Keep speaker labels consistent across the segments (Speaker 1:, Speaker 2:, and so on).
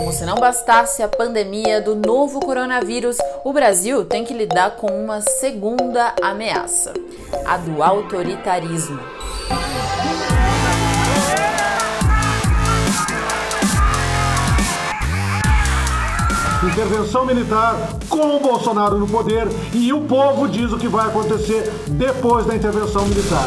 Speaker 1: Como se não bastasse a pandemia do novo coronavírus, o Brasil tem que lidar com uma segunda ameaça: a do autoritarismo.
Speaker 2: Intervenção militar com o Bolsonaro no poder e o povo diz o que vai acontecer depois da intervenção militar.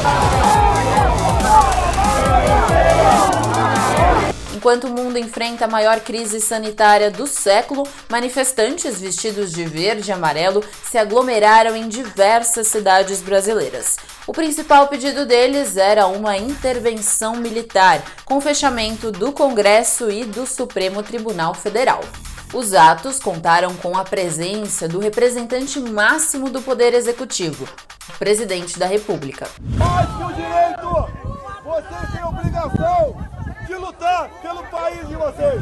Speaker 1: Enquanto o mundo enfrenta a maior crise sanitária do século, manifestantes vestidos de verde e amarelo se aglomeraram em diversas cidades brasileiras. O principal pedido deles era uma intervenção militar, com fechamento do Congresso e do Supremo Tribunal Federal. Os atos contaram com a presença do representante máximo do Poder Executivo, o presidente da República.
Speaker 3: Mais que o direito, vocês têm obrigação de lutar pelo país de vocês.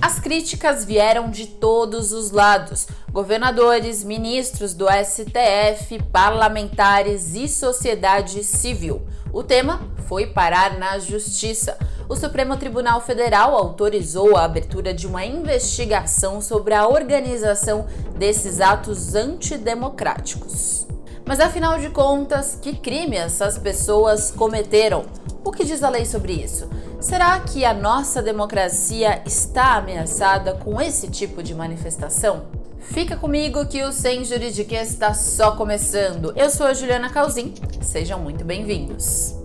Speaker 1: As críticas vieram de todos os lados: governadores, ministros do STF, parlamentares e sociedade civil. O tema foi parar na justiça. O Supremo Tribunal Federal autorizou a abertura de uma investigação sobre a organização desses atos antidemocráticos. Mas afinal de contas, que crime essas pessoas cometeram? O que diz a lei sobre isso? Será que a nossa democracia está ameaçada com esse tipo de manifestação? Fica comigo que o Sem Juridiquês está só começando. Eu sou a Juliana Calzin, sejam muito bem-vindos.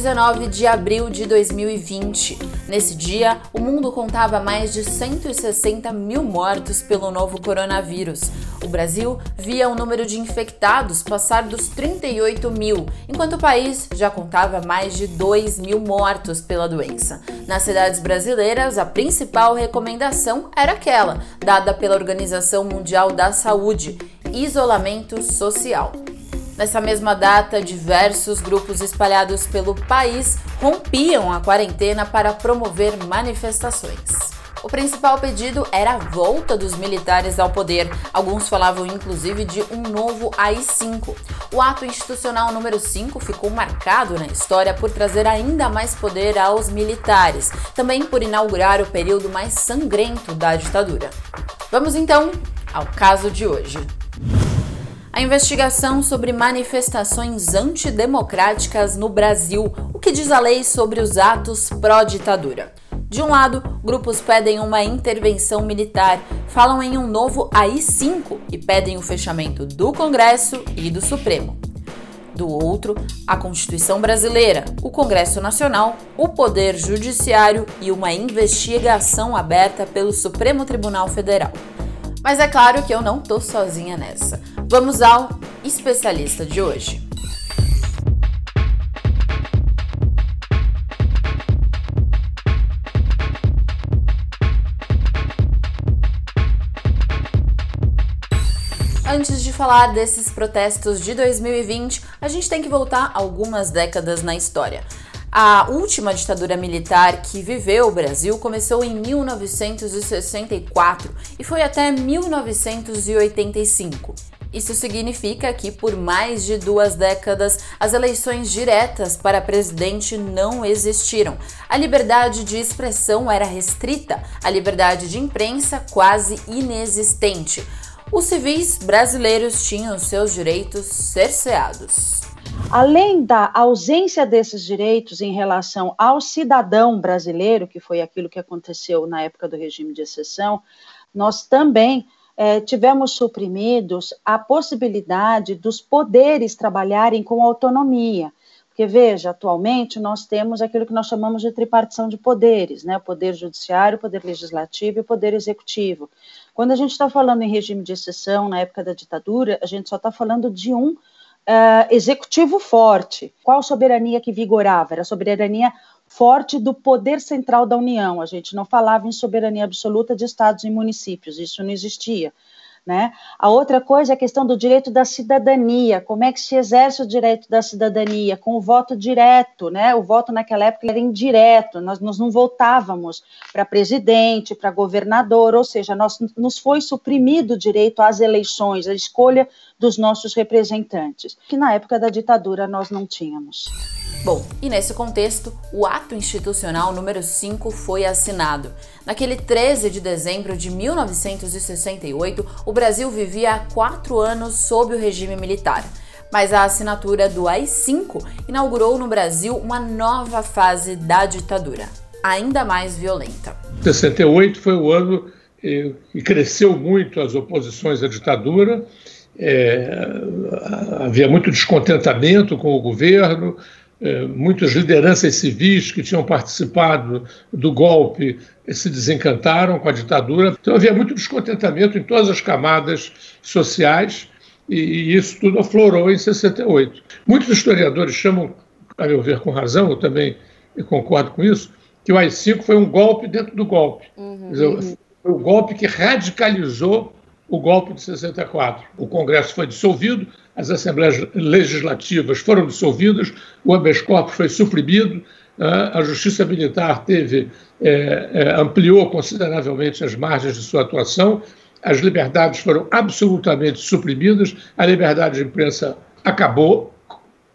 Speaker 1: 19 de abril de 2020. Nesse dia, o mundo contava mais de 160 mil mortos pelo novo coronavírus. O Brasil via o número de infectados passar dos 38 mil, enquanto o país já contava mais de 2 mil mortos pela doença. Nas cidades brasileiras, a principal recomendação era aquela, dada pela Organização Mundial da Saúde: isolamento social. Nessa mesma data, diversos grupos espalhados pelo país rompiam a quarentena para promover manifestações. O principal pedido era a volta dos militares ao poder. Alguns falavam inclusive de um novo AI-5. O ato institucional número 5 ficou marcado na história por trazer ainda mais poder aos militares, também por inaugurar o período mais sangrento da ditadura. Vamos então ao caso de hoje. A investigação sobre manifestações antidemocráticas no Brasil, o que diz a lei sobre os atos pró-ditadura. De um lado, grupos pedem uma intervenção militar, falam em um novo AI-5 e pedem o fechamento do Congresso e do Supremo. Do outro, a Constituição Brasileira, o Congresso Nacional, o Poder Judiciário e uma investigação aberta pelo Supremo Tribunal Federal. Mas é claro que eu não tô sozinha nessa. Vamos ao especialista de hoje. Antes de falar desses protestos de 2020, a gente tem que voltar algumas décadas na história. A última ditadura militar que viveu o Brasil começou em 1964 e foi até 1985. Isso significa que, por mais de duas décadas, as eleições diretas para presidente não existiram. A liberdade de expressão era restrita, a liberdade de imprensa quase inexistente. Os civis brasileiros tinham seus direitos cerceados.
Speaker 4: Além da ausência desses direitos em relação ao cidadão brasileiro, que foi aquilo que aconteceu na época do regime de exceção, nós também é, tivemos suprimidos a possibilidade dos poderes trabalharem com autonomia. Porque, veja, atualmente nós temos aquilo que nós chamamos de tripartição de poderes, né? O poder judiciário, o poder legislativo e o poder executivo. Quando a gente está falando em regime de exceção, na época da ditadura, a gente só está falando de um uh, executivo forte. Qual soberania que vigorava? Era a soberania forte do poder central da União. A gente não falava em soberania absoluta de estados e municípios, isso não existia. Né? A outra coisa é a questão do direito da cidadania, como é que se exerce o direito da cidadania, com o voto direto, né? O voto naquela época era indireto, nós, nós não votávamos para presidente, para governador, ou seja, nós, nos foi suprimido o direito às eleições, a escolha dos nossos representantes, que na época da ditadura nós não tínhamos.
Speaker 1: Bom, e nesse contexto, o ato institucional número 5 foi assinado. Naquele 13 de dezembro de 1968, o Brasil vivia há quatro anos sob o regime militar. Mas a assinatura do AI-5 inaugurou no Brasil uma nova fase da ditadura, ainda mais violenta.
Speaker 5: 68 foi o ano eh, que cresceu muito as oposições à ditadura. É, havia muito descontentamento com o governo, muitas lideranças civis que tinham participado do golpe se desencantaram com a ditadura. Então havia muito descontentamento em todas as camadas sociais e, isso tudo aflorou em 68. Muitos historiadores chamam, a meu ver com razão, eu também concordo com isso, que o AI-5 foi um golpe dentro do golpe. Uhum. Dizer, foi um golpe que radicalizou o golpe de 64. O Congresso foi dissolvido, as assembleias legislativas foram dissolvidas, o habeas corpus foi suprimido, a justiça militar teve é, ampliou consideravelmente as margens de sua atuação, as liberdades foram absolutamente suprimidas, a liberdade de imprensa acabou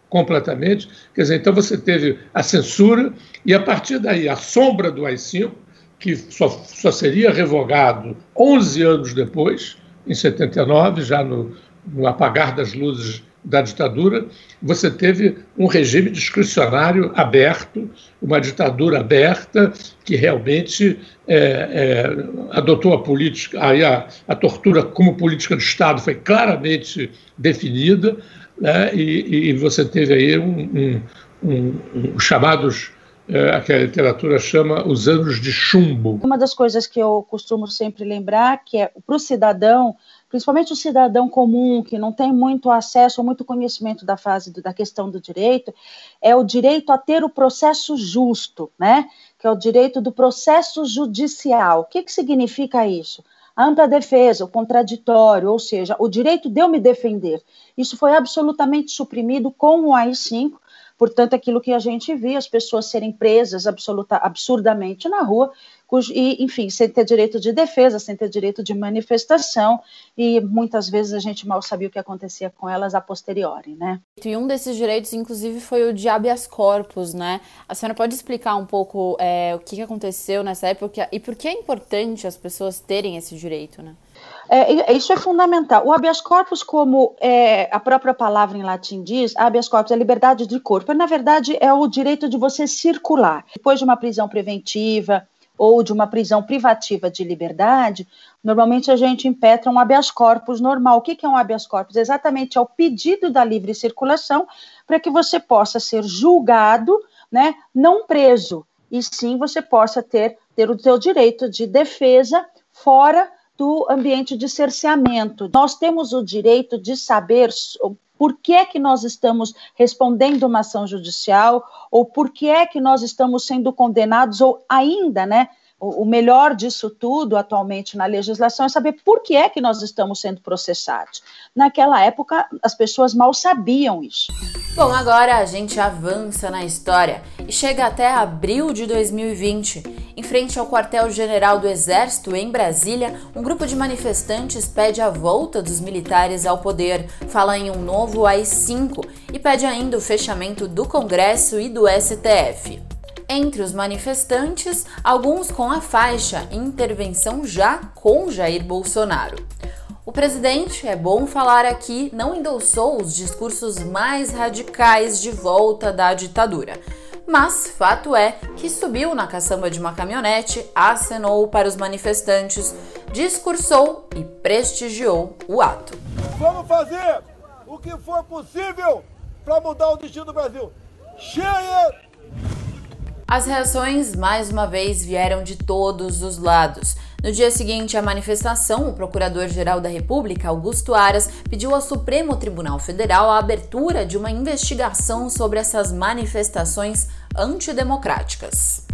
Speaker 5: completamente. Quer dizer, então você teve a censura e a partir daí a sombra do AI-5, que só, só seria revogado 11 anos depois, em 79, já no, no apagar das luzes da ditadura, você teve um regime discricionário aberto, uma ditadura aberta que realmente é, é, adotou a política, aí a, a, tortura como política de Estado foi claramente definida, né, e, e, você teve aí um, um, um, um chamados é, que a literatura chama os anos de chumbo.
Speaker 4: Uma das coisas que eu costumo sempre lembrar que é para o cidadão principalmente o cidadão comum que não tem muito acesso ou muito conhecimento da fase do, da questão do direito, é o direito a ter o processo justo, né? Que é o direito do processo judicial. O que, que significa isso? A ampla defesa, o contraditório, ou seja, o direito de eu me defender. Isso foi absolutamente suprimido com o AI-5, Portanto, aquilo que a gente vê, as pessoas serem presas absoluta, absurdamente na rua, cujo, e, enfim, sem ter direito de defesa, sem ter direito de manifestação, e muitas vezes a gente mal sabia o que acontecia com elas a posteriori, né?
Speaker 1: E um desses direitos, inclusive, foi o de habeas corpus, né? A senhora pode explicar um pouco é, o que aconteceu nessa época e por que é importante as pessoas terem esse direito, né?
Speaker 4: É, isso é fundamental. O habeas corpus, como é, a própria palavra em latim diz, habeas corpus é liberdade de corpo. Na verdade, é o direito de você circular. Depois de uma prisão preventiva ou de uma prisão privativa de liberdade, normalmente a gente impetra um habeas corpus normal. O que é um habeas corpus? Exatamente é o pedido da livre circulação para que você possa ser julgado, né, não preso, e sim você possa ter, ter o seu direito de defesa fora do ambiente de cerceamento. Nós temos o direito de saber por que é que nós estamos respondendo uma ação judicial ou por que é que nós estamos sendo condenados ou ainda, né, o melhor disso tudo atualmente na legislação é saber por que é que nós estamos sendo processados. Naquela época, as pessoas mal sabiam isso.
Speaker 1: Bom, agora a gente avança na história e chega até abril de 2020. Em frente ao quartel-general do Exército, em Brasília, um grupo de manifestantes pede a volta dos militares ao poder, fala em um novo AI-5 e pede ainda o fechamento do Congresso e do STF. Entre os manifestantes, alguns com a faixa Intervenção já com Jair Bolsonaro. O presidente, é bom falar aqui, não endossou os discursos mais radicais de volta da ditadura. Mas fato é que subiu na caçamba de uma caminhonete, acenou para os manifestantes, discursou e prestigiou o ato.
Speaker 3: Vamos fazer o que for possível para mudar o destino do Brasil. Cheia
Speaker 1: as reações, mais uma vez, vieram de todos os lados. No dia seguinte à manifestação, o Procurador-Geral da República, Augusto Aras, pediu ao Supremo Tribunal Federal a abertura de uma investigação sobre essas manifestações antidemocráticas.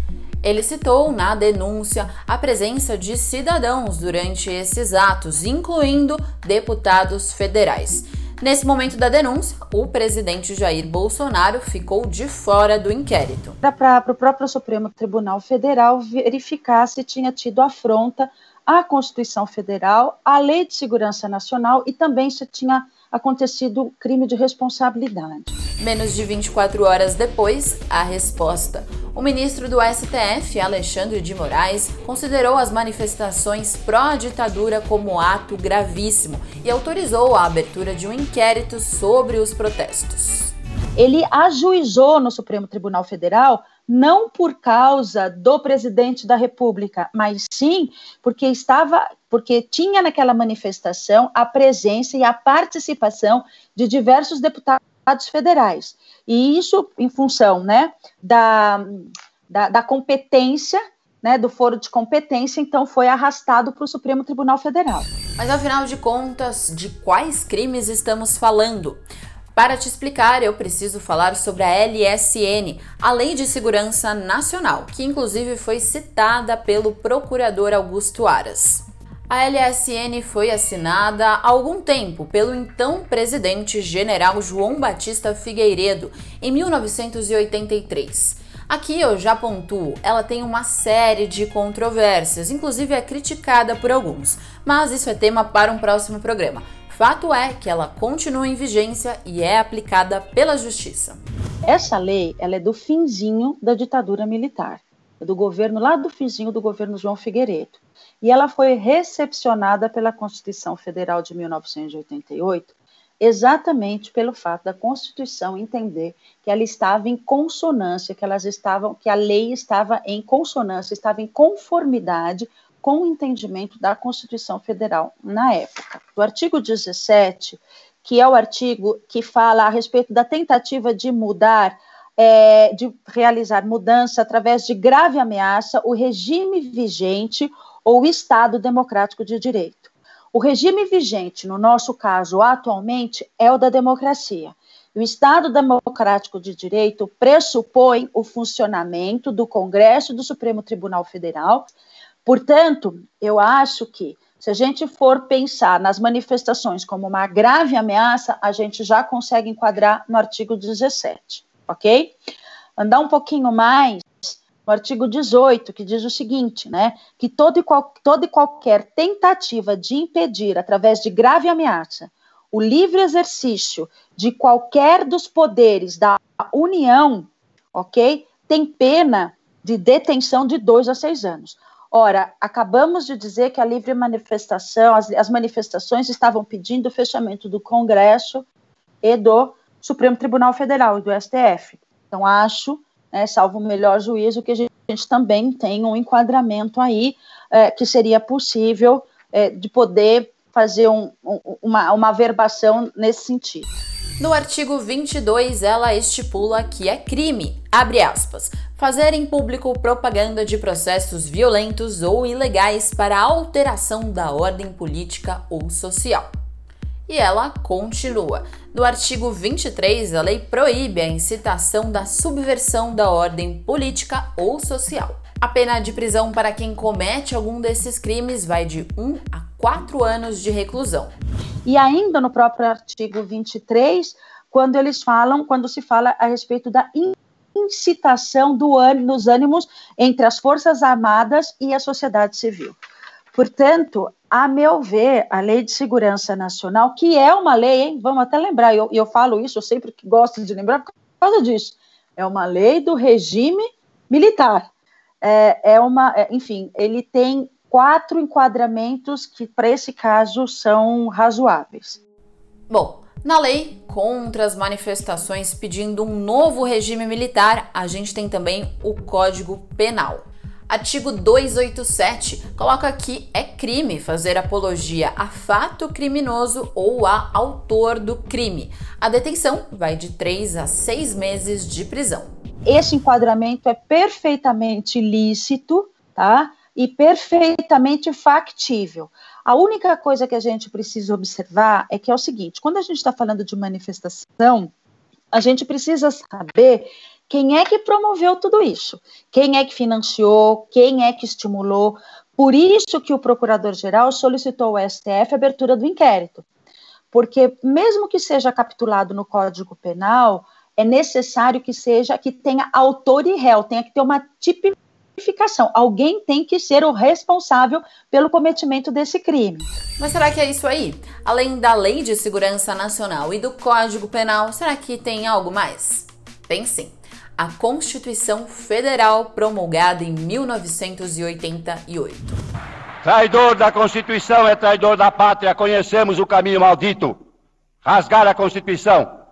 Speaker 1: Ele citou na denúncia a presença de cidadãos durante esses atos, incluindo deputados federais. Nesse momento da denúncia, o presidente Jair Bolsonaro ficou de fora do inquérito.
Speaker 4: Para o próprio Supremo Tribunal Federal verificar se tinha tido afronta à Constituição Federal, à Lei de Segurança Nacional e também se tinha acontecido crime de responsabilidade.
Speaker 1: Menos de 24 horas depois, a resposta. O ministro do STF, Alexandre de Moraes, considerou as manifestações pró-ditadura como ato gravíssimo e autorizou a abertura de um inquérito sobre os protestos.
Speaker 4: Ele ajuizou no Supremo Tribunal Federal não por causa do presidente da República, mas sim porque estava, porque tinha naquela manifestação a presença e a participação de diversos deputados federais. E isso em função, né, da, da, da competência né, do foro de competência, então foi arrastado para o Supremo Tribunal Federal.
Speaker 1: Mas afinal de contas, de quais crimes estamos falando? Para te explicar, eu preciso falar sobre a LSN, a Lei de Segurança Nacional, que inclusive foi citada pelo procurador Augusto Aras. A LSN foi assinada há algum tempo pelo então presidente general João Batista Figueiredo, em 1983. Aqui eu já pontuo, ela tem uma série de controvérsias, inclusive é criticada por alguns, mas isso é tema para um próximo programa. Fato é que ela continua em vigência e é aplicada pela Justiça.
Speaker 4: Essa lei ela é do finzinho da ditadura militar, é do governo lá do finzinho do governo João Figueiredo. E ela foi recepcionada pela Constituição Federal de 1988, exatamente pelo fato da Constituição entender que ela estava em consonância, que elas estavam, que a lei estava em consonância, estava em conformidade com o entendimento da Constituição Federal na época. O artigo 17, que é o artigo que fala a respeito da tentativa de mudar, é, de realizar mudança através de grave ameaça, o regime vigente ou Estado democrático de direito. O regime vigente, no nosso caso, atualmente, é o da democracia. O Estado democrático de direito pressupõe o funcionamento do Congresso e do Supremo Tribunal Federal Portanto, eu acho que se a gente for pensar nas manifestações como uma grave ameaça, a gente já consegue enquadrar no artigo 17, ok? Andar um pouquinho mais no artigo 18, que diz o seguinte, né, que todo e, qual, toda e qualquer tentativa de impedir, através de grave ameaça, o livre exercício de qualquer dos poderes da União, ok, tem pena de detenção de dois a seis anos. Ora, acabamos de dizer que a livre manifestação, as, as manifestações estavam pedindo o fechamento do Congresso e do Supremo Tribunal Federal do STF. Então, acho, né, salvo o melhor juízo, que a gente, a gente também tem um enquadramento aí é, que seria possível é, de poder fazer um, um, uma, uma verbação nesse sentido.
Speaker 1: No artigo 22, ela estipula que é crime, abre aspas, fazer em público propaganda de processos violentos ou ilegais para alteração da ordem política ou social. E ela continua. No artigo 23, a lei proíbe a incitação da subversão da ordem política ou social. A pena de prisão para quem comete algum desses crimes vai de 1 a 4 anos de reclusão.
Speaker 4: E ainda no próprio artigo 23, quando eles falam, quando se fala a respeito da incitação do dos ânimos entre as Forças Armadas e a sociedade civil. Portanto, a meu ver, a Lei de Segurança Nacional, que é uma lei, hein, vamos até lembrar, e eu, eu falo isso, eu sempre gosto de lembrar por causa disso, é uma lei do regime militar. É, é uma, é, enfim, ele tem quatro enquadramentos que, para esse caso, são razoáveis.
Speaker 1: Bom, na lei contra as manifestações pedindo um novo regime militar, a gente tem também o Código Penal. Artigo 287 coloca que é crime fazer apologia a fato criminoso ou a autor do crime. A detenção vai de 3 a 6 meses de prisão.
Speaker 4: Esse enquadramento é perfeitamente lícito, tá? e perfeitamente factível. A única coisa que a gente precisa observar é que é o seguinte: quando a gente está falando de manifestação, a gente precisa saber quem é que promoveu tudo isso? Quem é que financiou? Quem é que estimulou? Por isso que o procurador-geral solicitou ao STF a abertura do inquérito. Porque mesmo que seja capitulado no Código Penal, é necessário que seja que tenha autor e réu, tenha que ter uma tipificação. Alguém tem que ser o responsável pelo cometimento desse crime.
Speaker 1: Mas será que é isso aí? Além da Lei de Segurança Nacional e do Código Penal, será que tem algo mais? Tem sim. A Constituição Federal promulgada em 1988.
Speaker 6: Traidor da Constituição é traidor da pátria. Conhecemos o caminho maldito. Rasgar a Constituição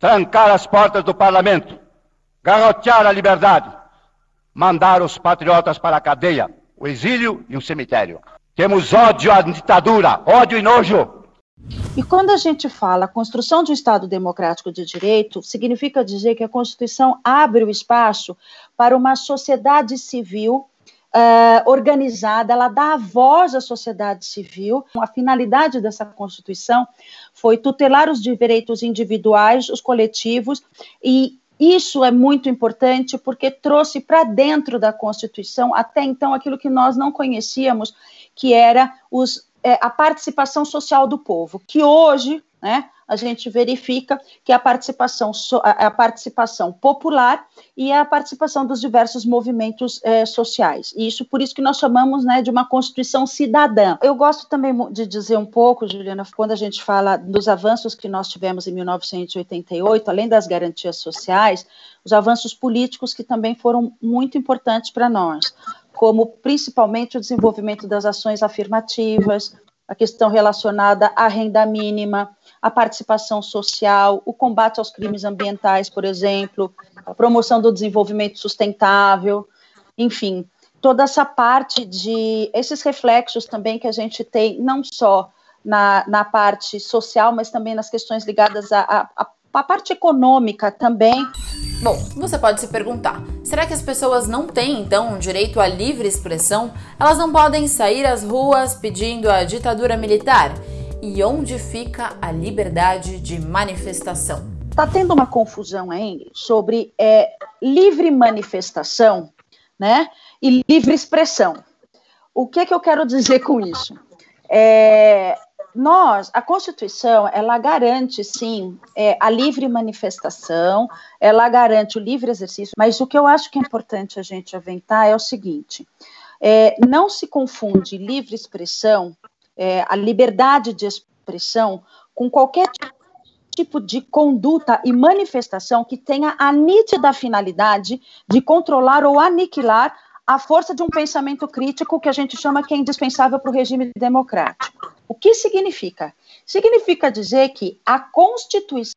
Speaker 6: trancar as portas do parlamento, garrotear a liberdade, mandar os patriotas para a cadeia, o exílio e o cemitério. Temos ódio à ditadura, ódio e nojo.
Speaker 4: E quando a gente fala construção de um Estado democrático de direito, significa dizer que a Constituição abre o espaço para uma sociedade civil uh, organizada, ela dá a voz à sociedade civil. A finalidade dessa Constituição foi tutelar os direitos individuais, os coletivos, e isso é muito importante porque trouxe para dentro da Constituição, até então, aquilo que nós não conhecíamos, que era os, é, a participação social do povo, que hoje, né, a gente verifica que a participação, a participação popular e a participação dos diversos movimentos é, sociais. E isso por isso que nós chamamos né, de uma Constituição cidadã. Eu gosto também de dizer um pouco, Juliana, quando a gente fala dos avanços que nós tivemos em 1988, além das garantias sociais, os avanços políticos que também foram muito importantes para nós, como principalmente o desenvolvimento das ações afirmativas, a questão relacionada à renda mínima, a participação social, o combate aos crimes ambientais, por exemplo, a promoção do desenvolvimento sustentável, enfim, toda essa parte de esses reflexos também que a gente tem, não só na, na parte social, mas também nas questões ligadas à, à, à parte econômica também.
Speaker 1: Bom, você pode se perguntar: será que as pessoas não têm então direito à livre expressão? Elas não podem sair às ruas pedindo a ditadura militar? E onde fica a liberdade de manifestação?
Speaker 4: Está tendo uma confusão aí sobre é, livre manifestação né, e livre expressão. O que, que eu quero dizer com isso? É, nós, a Constituição, ela garante, sim, é, a livre manifestação, ela garante o livre exercício, mas o que eu acho que é importante a gente aventar é o seguinte: é, não se confunde livre expressão é, a liberdade de expressão com qualquer tipo de conduta e manifestação que tenha a nítida finalidade de controlar ou aniquilar a força de um pensamento crítico que a gente chama que é indispensável para o regime democrático. O que significa? Significa dizer que a Constituição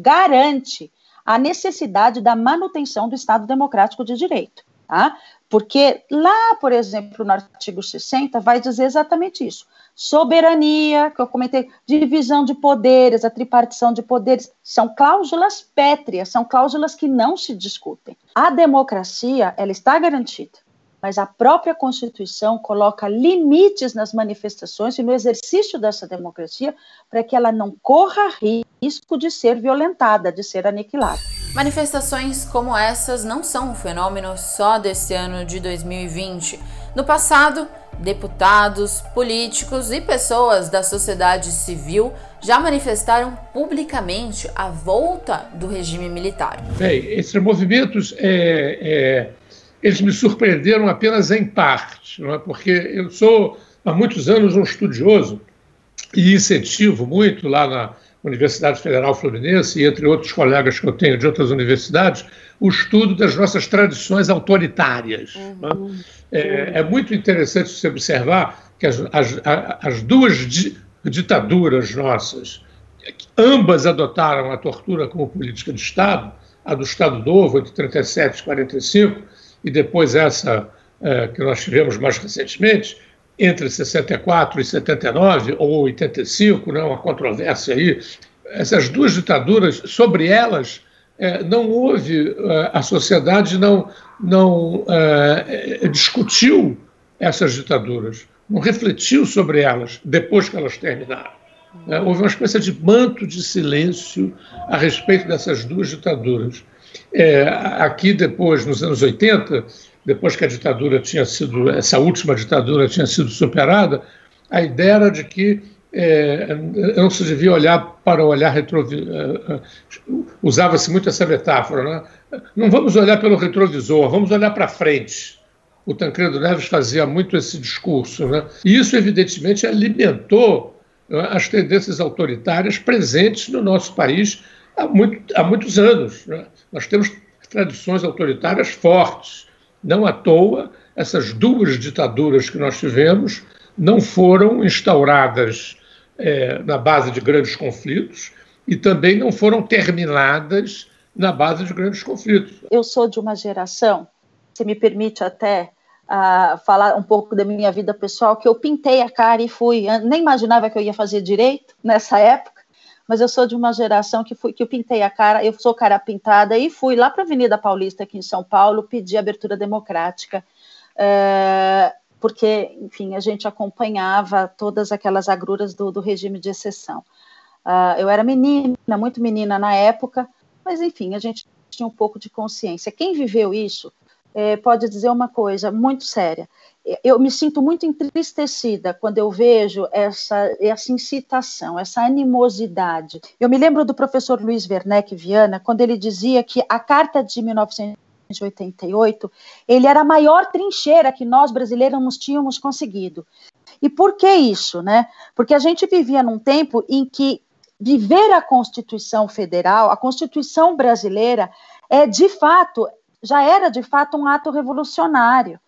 Speaker 4: garante a necessidade da manutenção do Estado democrático de direito. Tá? Porque lá, por exemplo, no artigo 60, vai dizer exatamente isso. Soberania, que eu comentei, divisão de poderes, a tripartição de poderes, são cláusulas pétreas, são cláusulas que não se discutem. A democracia, ela está garantida, mas a própria Constituição coloca limites nas manifestações e no exercício dessa democracia para que ela não corra risco de ser violentada, de ser aniquilada.
Speaker 1: Manifestações como essas não são um fenômeno só desse ano de 2020. No passado, deputados, políticos e pessoas da sociedade civil já manifestaram publicamente a volta do regime militar.
Speaker 5: Bem, esses movimentos é, é, eles me surpreenderam apenas em parte, não é? porque eu sou há muitos anos um estudioso e incentivo muito lá na Universidade Federal Fluminense, e entre outros colegas que eu tenho de outras universidades, o estudo das nossas tradições autoritárias. Uhum. Né? É, é, muito interessante você observar que as, as, as duas di, ditaduras nossas, ambas adotaram a tortura como política de Estado, a do Estado Novo, entre 37 e 45, e depois essa é, que nós tivemos mais recentemente, entre 64 e 79, ou 85, né, uma controvérsia aí, essas duas ditaduras, sobre elas, é, não houve, é, a sociedade não, não é, discutiu essas ditaduras, não refletiu sobre elas depois que elas terminaram. É, houve uma espécie de manto de silêncio a respeito dessas duas ditaduras. É, aqui depois, nos anos 80, depois que a ditadura tinha sido, essa última ditadura tinha sido superada, a ideia era de que é, não se devia olhar para o olhar retrovisor. É, usava-se muito essa metáfora, né? Não vamos olhar pelo retrovisor, vamos olhar para frente. O Tancredo Neves fazia muito esse discurso, né? E isso, evidentemente, alimentou né, as tendências autoritárias presentes no nosso país há, muito, há muitos anos. Né? Nós temos tradições autoritárias fortes. Não à toa, essas duas ditaduras que nós tivemos não foram instauradas é, na base de grandes conflitos e também não foram terminadas na base de grandes conflitos.
Speaker 4: Eu sou de uma geração, se me permite até uh, falar um pouco da minha vida pessoal, que eu pintei a cara e fui, nem imaginava que eu ia fazer direito nessa época, mas eu sou de uma geração que, fui, que eu pintei a cara, eu sou cara pintada e fui lá para a Avenida Paulista, aqui em São Paulo, pedir abertura democrática. Uh, porque, enfim, a gente acompanhava todas aquelas agruras do, do regime de exceção. Uh, eu era menina, muito menina na época, mas, enfim, a gente tinha um pouco de consciência. Quem viveu isso é, pode dizer uma coisa muito séria. Eu me sinto muito entristecida quando eu vejo essa, essa incitação, essa animosidade. Eu me lembro do professor Luiz Werneck Viana, quando ele dizia que a Carta de 1900 1988, ele era a maior trincheira que nós brasileiros tínhamos conseguido. E por que isso, né? Porque a gente vivia num tempo em que viver a Constituição Federal, a Constituição brasileira, é de fato, já era de fato um ato revolucionário.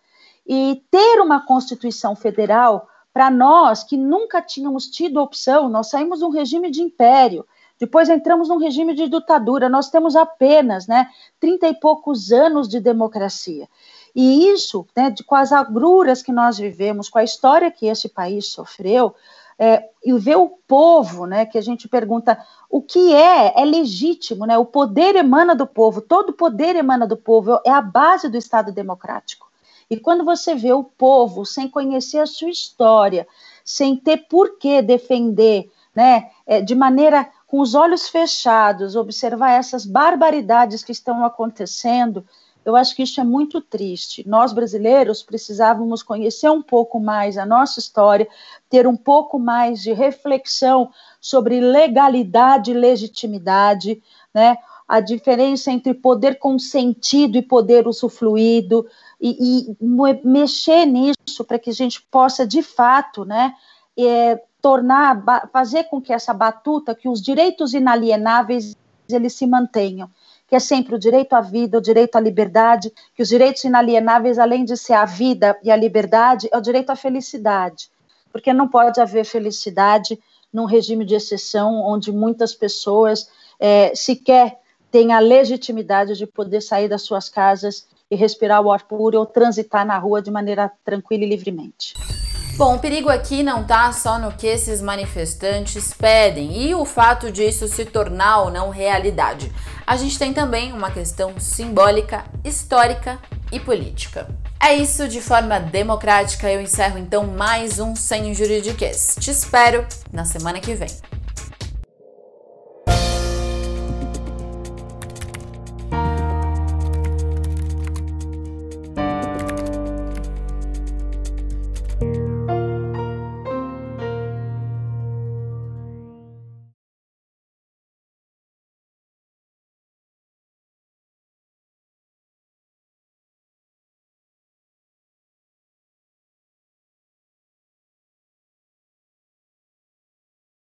Speaker 4: E ter uma Constituição Federal, para nós que nunca tínhamos tido opção, nós saímos de um regime de império, depois entramos num regime de ditadura. Nós temos apenas né, 30 e poucos anos de democracia. E isso, né, com as agruras que nós vivemos, com a história que esse país sofreu, é, e ver o povo, né, que a gente pergunta o que é, é legítimo, né, o poder emana do povo, todo poder emana do povo, é a base do Estado democrático. E quando você vê o povo sem conhecer a sua história, sem ter por que defender, né, é, de maneira com os olhos fechados, observar essas barbaridades que estão acontecendo, eu acho que isso é muito triste. Nós brasileiros precisávamos conhecer um pouco mais a nossa história, ter um pouco mais de reflexão sobre legalidade e legitimidade, né? A diferença entre poder consentido e poder usufruído, e, e mexer nisso para que a gente possa, de fato, né, é, tornar, fazer com que essa batuta, que os direitos inalienáveis eles se mantenham, que é sempre o direito à vida, o direito à liberdade, que os direitos inalienáveis, além de ser a vida e a liberdade, é o direito à felicidade, porque não pode haver felicidade num regime de exceção onde muitas pessoas é, sequer têm a legitimidade de poder sair das suas casas e respirar o ar puro ou transitar na rua de maneira tranquila e livremente.
Speaker 1: Bom, o perigo aqui não está só no que esses manifestantes pedem e o fato disso se tornar ou não realidade. A gente tem também uma questão simbólica, histórica e política. É isso, de forma democrática, eu encerro então mais um Sem Juridiquês. Te espero na semana que vem.